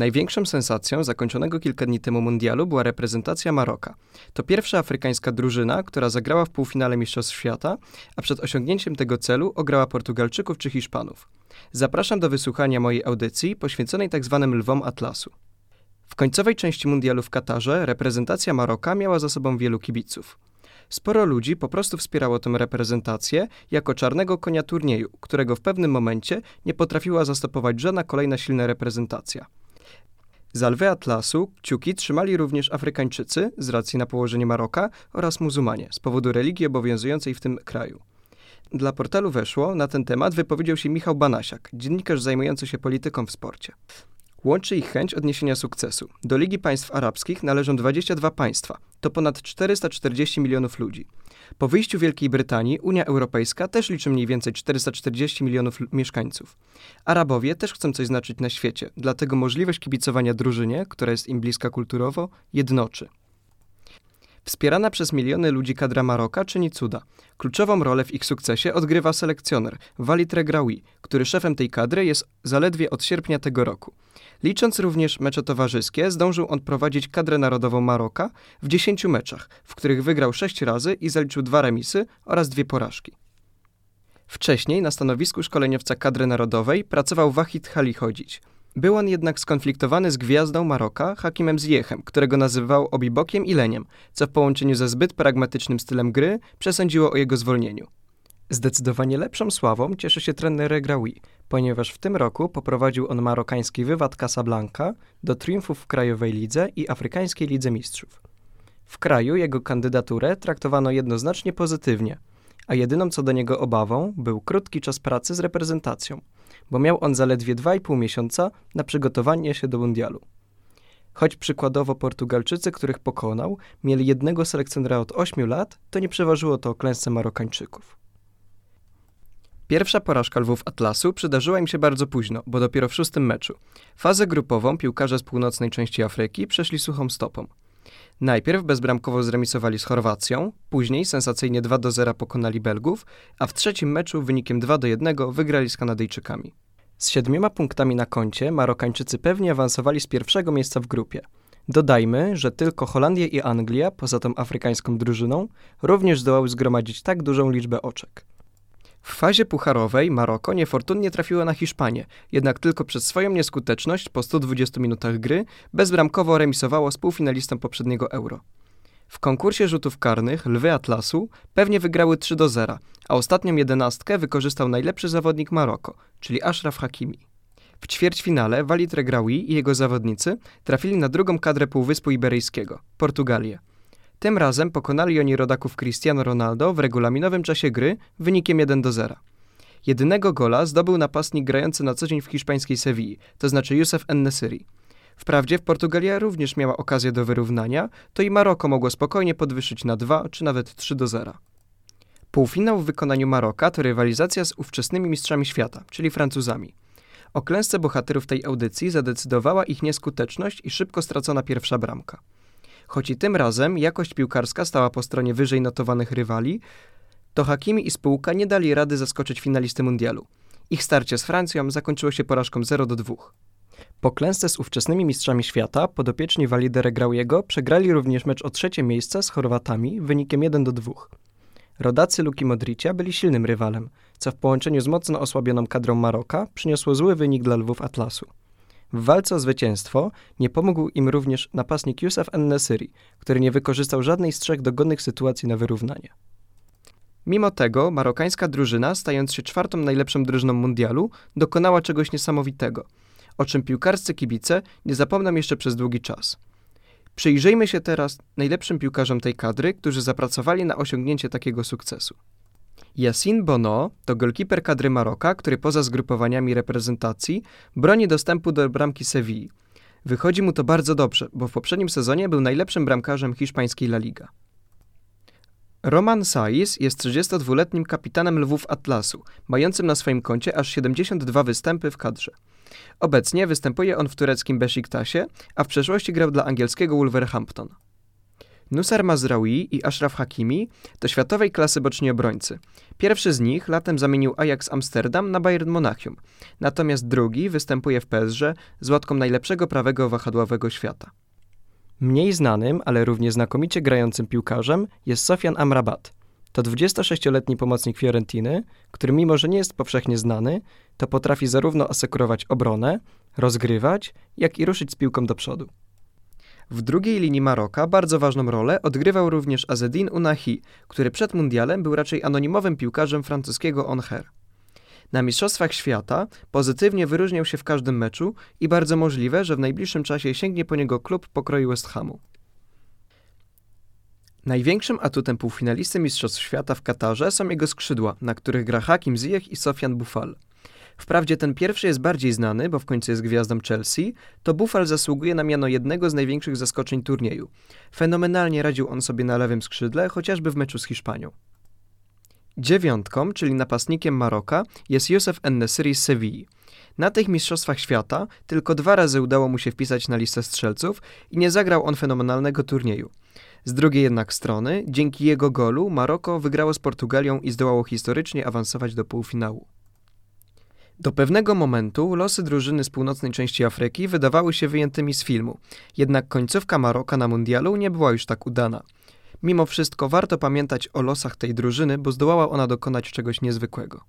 Największą sensacją zakończonego kilka dni temu mundialu była reprezentacja Maroka. To pierwsza afrykańska drużyna, która zagrała w półfinale Mistrzostw Świata, a przed osiągnięciem tego celu ograła Portugalczyków czy Hiszpanów. Zapraszam do wysłuchania mojej audycji poświęconej tzw. Tak lwom Atlasu. W końcowej części mundialu w Katarze reprezentacja Maroka miała za sobą wielu kibiców. Sporo ludzi po prostu wspierało tę reprezentację jako czarnego konia turnieju, którego w pewnym momencie nie potrafiła zastopować żadna kolejna silna reprezentacja. Za lwy Atlasu kciuki trzymali również Afrykańczycy z racji na położenie Maroka oraz muzułmanie z powodu religii obowiązującej w tym kraju. Dla portalu Weszło na ten temat wypowiedział się Michał Banasiak, dziennikarz zajmujący się polityką w sporcie. Łączy ich chęć odniesienia sukcesu. Do Ligi Państw Arabskich należą 22 państwa, to ponad 440 milionów ludzi. Po wyjściu Wielkiej Brytanii Unia Europejska też liczy mniej więcej 440 milionów mieszkańców. Arabowie też chcą coś znaczyć na świecie, dlatego możliwość kibicowania drużynie, która jest im bliska kulturowo, jednoczy. Wspierana przez miliony ludzi kadra Maroka czyni cuda. Kluczową rolę w ich sukcesie odgrywa selekcjoner Walid Regraoui, który szefem tej kadry jest zaledwie od sierpnia tego roku. Licząc również mecze towarzyskie, zdążył on prowadzić kadrę narodową Maroka w 10 meczach, w których wygrał 6 razy i zaliczył dwa remisy oraz dwie porażki. Wcześniej na stanowisku szkoleniowca kadry narodowej pracował Wahid Halichodzić. Był on jednak skonfliktowany z gwiazdą Maroka, Hakimem Ziyechem, którego nazywał obibokiem i leniem, co w połączeniu ze zbyt pragmatycznym stylem gry przesądziło o jego zwolnieniu. Zdecydowanie lepszą sławą cieszy się trener Regraoui, ponieważ w tym roku poprowadził on marokański wywad Casablanca do triumfów w Krajowej Lidze i Afrykańskiej Lidze Mistrzów. W kraju jego kandydaturę traktowano jednoznacznie pozytywnie, a jedyną co do niego obawą był krótki czas pracy z reprezentacją, bo miał on zaledwie 2,5 miesiąca na przygotowanie się do mundialu. Choć przykładowo Portugalczycy, których pokonał, mieli jednego selekcjonera od 8 lat, to nie przeważyło to o klęsce Marokańczyków. Pierwsza porażka Lwów Atlasu przydarzyła im się bardzo późno, bo dopiero w szóstym meczu. Fazę grupową piłkarze z północnej części Afryki przeszli suchą stopą. Najpierw bezbramkowo zremisowali z Chorwacją, później sensacyjnie 2 do 0 pokonali Belgów, a w trzecim meczu wynikiem 2 do 1 wygrali z Kanadyjczykami. Z siedmioma punktami na koncie Marokańczycy pewnie awansowali z pierwszego miejsca w grupie. Dodajmy, że tylko Holandia i Anglia, poza tą afrykańską drużyną, również zdołały zgromadzić tak dużą liczbę oczek. W fazie pucharowej Maroko niefortunnie trafiło na Hiszpanię, jednak tylko przez swoją nieskuteczność po 120 minutach gry bezbramkowo remisowało z półfinalistą poprzedniego Euro. W konkursie rzutów karnych Lwy Atlasu pewnie wygrały 3 do 0, a ostatnią jedenastkę wykorzystał najlepszy zawodnik Maroko, czyli Ashraf Hakimi. W ćwierćfinale Walid Regraoui i jego zawodnicy trafili na drugą kadrę Półwyspu Iberyjskiego, Portugalię. Tym razem pokonali oni rodaków Cristiano Ronaldo w regulaminowym czasie gry wynikiem 1 do 0. Jedynego gola zdobył napastnik grający na co dzień w hiszpańskiej Sewilli, to znaczy Youssef Ennesyri. Wprawdzie w Portugalia również miała okazję do wyrównania, to i Maroko mogło spokojnie podwyższyć na 2 czy nawet 3 do 0. Półfinał w wykonaniu Maroka to rywalizacja z ówczesnymi mistrzami świata, czyli Francuzami. O klęsce bohaterów tej audycji zadecydowała ich nieskuteczność i szybko stracona pierwsza bramka. Choć i tym razem jakość piłkarska stała po stronie wyżej notowanych rywali, to Hakimi i spółka nie dali rady zaskoczyć finalisty mundialu. Ich starcie z Francją zakończyło się porażką 0 do 2. Po klęsce z ówczesnymi mistrzami świata podopieczni Walidere Grauiego przegrali również mecz o trzecie miejsce z Chorwatami wynikiem 1 do 2. Rodacy Luki Modricia byli silnym rywalem, co w połączeniu z mocno osłabioną kadrą Maroka przyniosło zły wynik dla lwów Atlasu. W walce o zwycięstwo nie pomógł im również napastnik Yusuf Ennesyri, który nie wykorzystał żadnej z trzech dogodnych sytuacji na wyrównanie. Mimo tego marokańska drużyna, stając się czwartą najlepszą drużyną mundialu, dokonała czegoś niesamowitego, o czym piłkarscy kibice nie zapomną jeszcze przez długi czas. Przyjrzyjmy się teraz najlepszym piłkarzom tej kadry, którzy zapracowali na osiągnięcie takiego sukcesu. Yassin Bono to golkiper kadry Maroka, który poza zgrupowaniami reprezentacji broni dostępu do bramki Sewilli. Wychodzi mu to bardzo dobrze, bo w poprzednim sezonie był najlepszym bramkarzem hiszpańskiej La Liga. Roman Saiz jest 32-letnim kapitanem Lwów Atlasu, mającym na swoim koncie aż 72 występy w kadrze. Obecnie występuje on w tureckim Besiktasie, a w przeszłości grał dla angielskiego Wolverhampton. Nusar Mazraoui i Ashraf Hakimi to światowej klasy boczni obrońcy. Pierwszy z nich latem zamienił Ajax Amsterdam na Bayern Monachium, natomiast drugi występuje w PSG z łatką najlepszego prawego wahadłowego świata. Mniej znanym, ale równie znakomicie grającym piłkarzem jest Sofian Amrabat. To 26-letni pomocnik Fiorentiny, który mimo, że nie jest powszechnie znany, to potrafi zarówno asekurować obronę, rozgrywać, jak i ruszyć z piłką do przodu. W drugiej linii Maroka bardzo ważną rolę odgrywał również Azedin Unahi, który przed mundialem był raczej anonimowym piłkarzem francuskiego Onher. Na Mistrzostwach Świata pozytywnie wyróżniał się w każdym meczu i bardzo możliwe, że w najbliższym czasie sięgnie po niego klub pokroju West Hamu. Największym atutem półfinalisty Mistrzostw Świata w Katarze są jego skrzydła, na których gra Hakim Ziyech i Sofian Bufal. Wprawdzie ten pierwszy jest bardziej znany, bo w końcu jest gwiazdą Chelsea, to Buffal zasługuje na miano jednego z największych zaskoczeń turnieju. Fenomenalnie radził on sobie na lewym skrzydle, chociażby w meczu z Hiszpanią. Dziewiątką, czyli napastnikiem Maroka, jest Youssef Ennesiri z Sewilli. Na tych Mistrzostwach Świata tylko dwa razy udało mu się wpisać na listę strzelców i nie zagrał on fenomenalnego turnieju. Z drugiej jednak strony, dzięki jego golu, Maroko wygrało z Portugalią i zdołało historycznie awansować do półfinału. Do pewnego momentu losy drużyny z północnej części Afryki wydawały się wyjętymi z filmu, jednak końcówka Maroka na mundialu nie była już tak udana. Mimo wszystko warto pamiętać o losach tej drużyny, bo zdołała ona dokonać czegoś niezwykłego.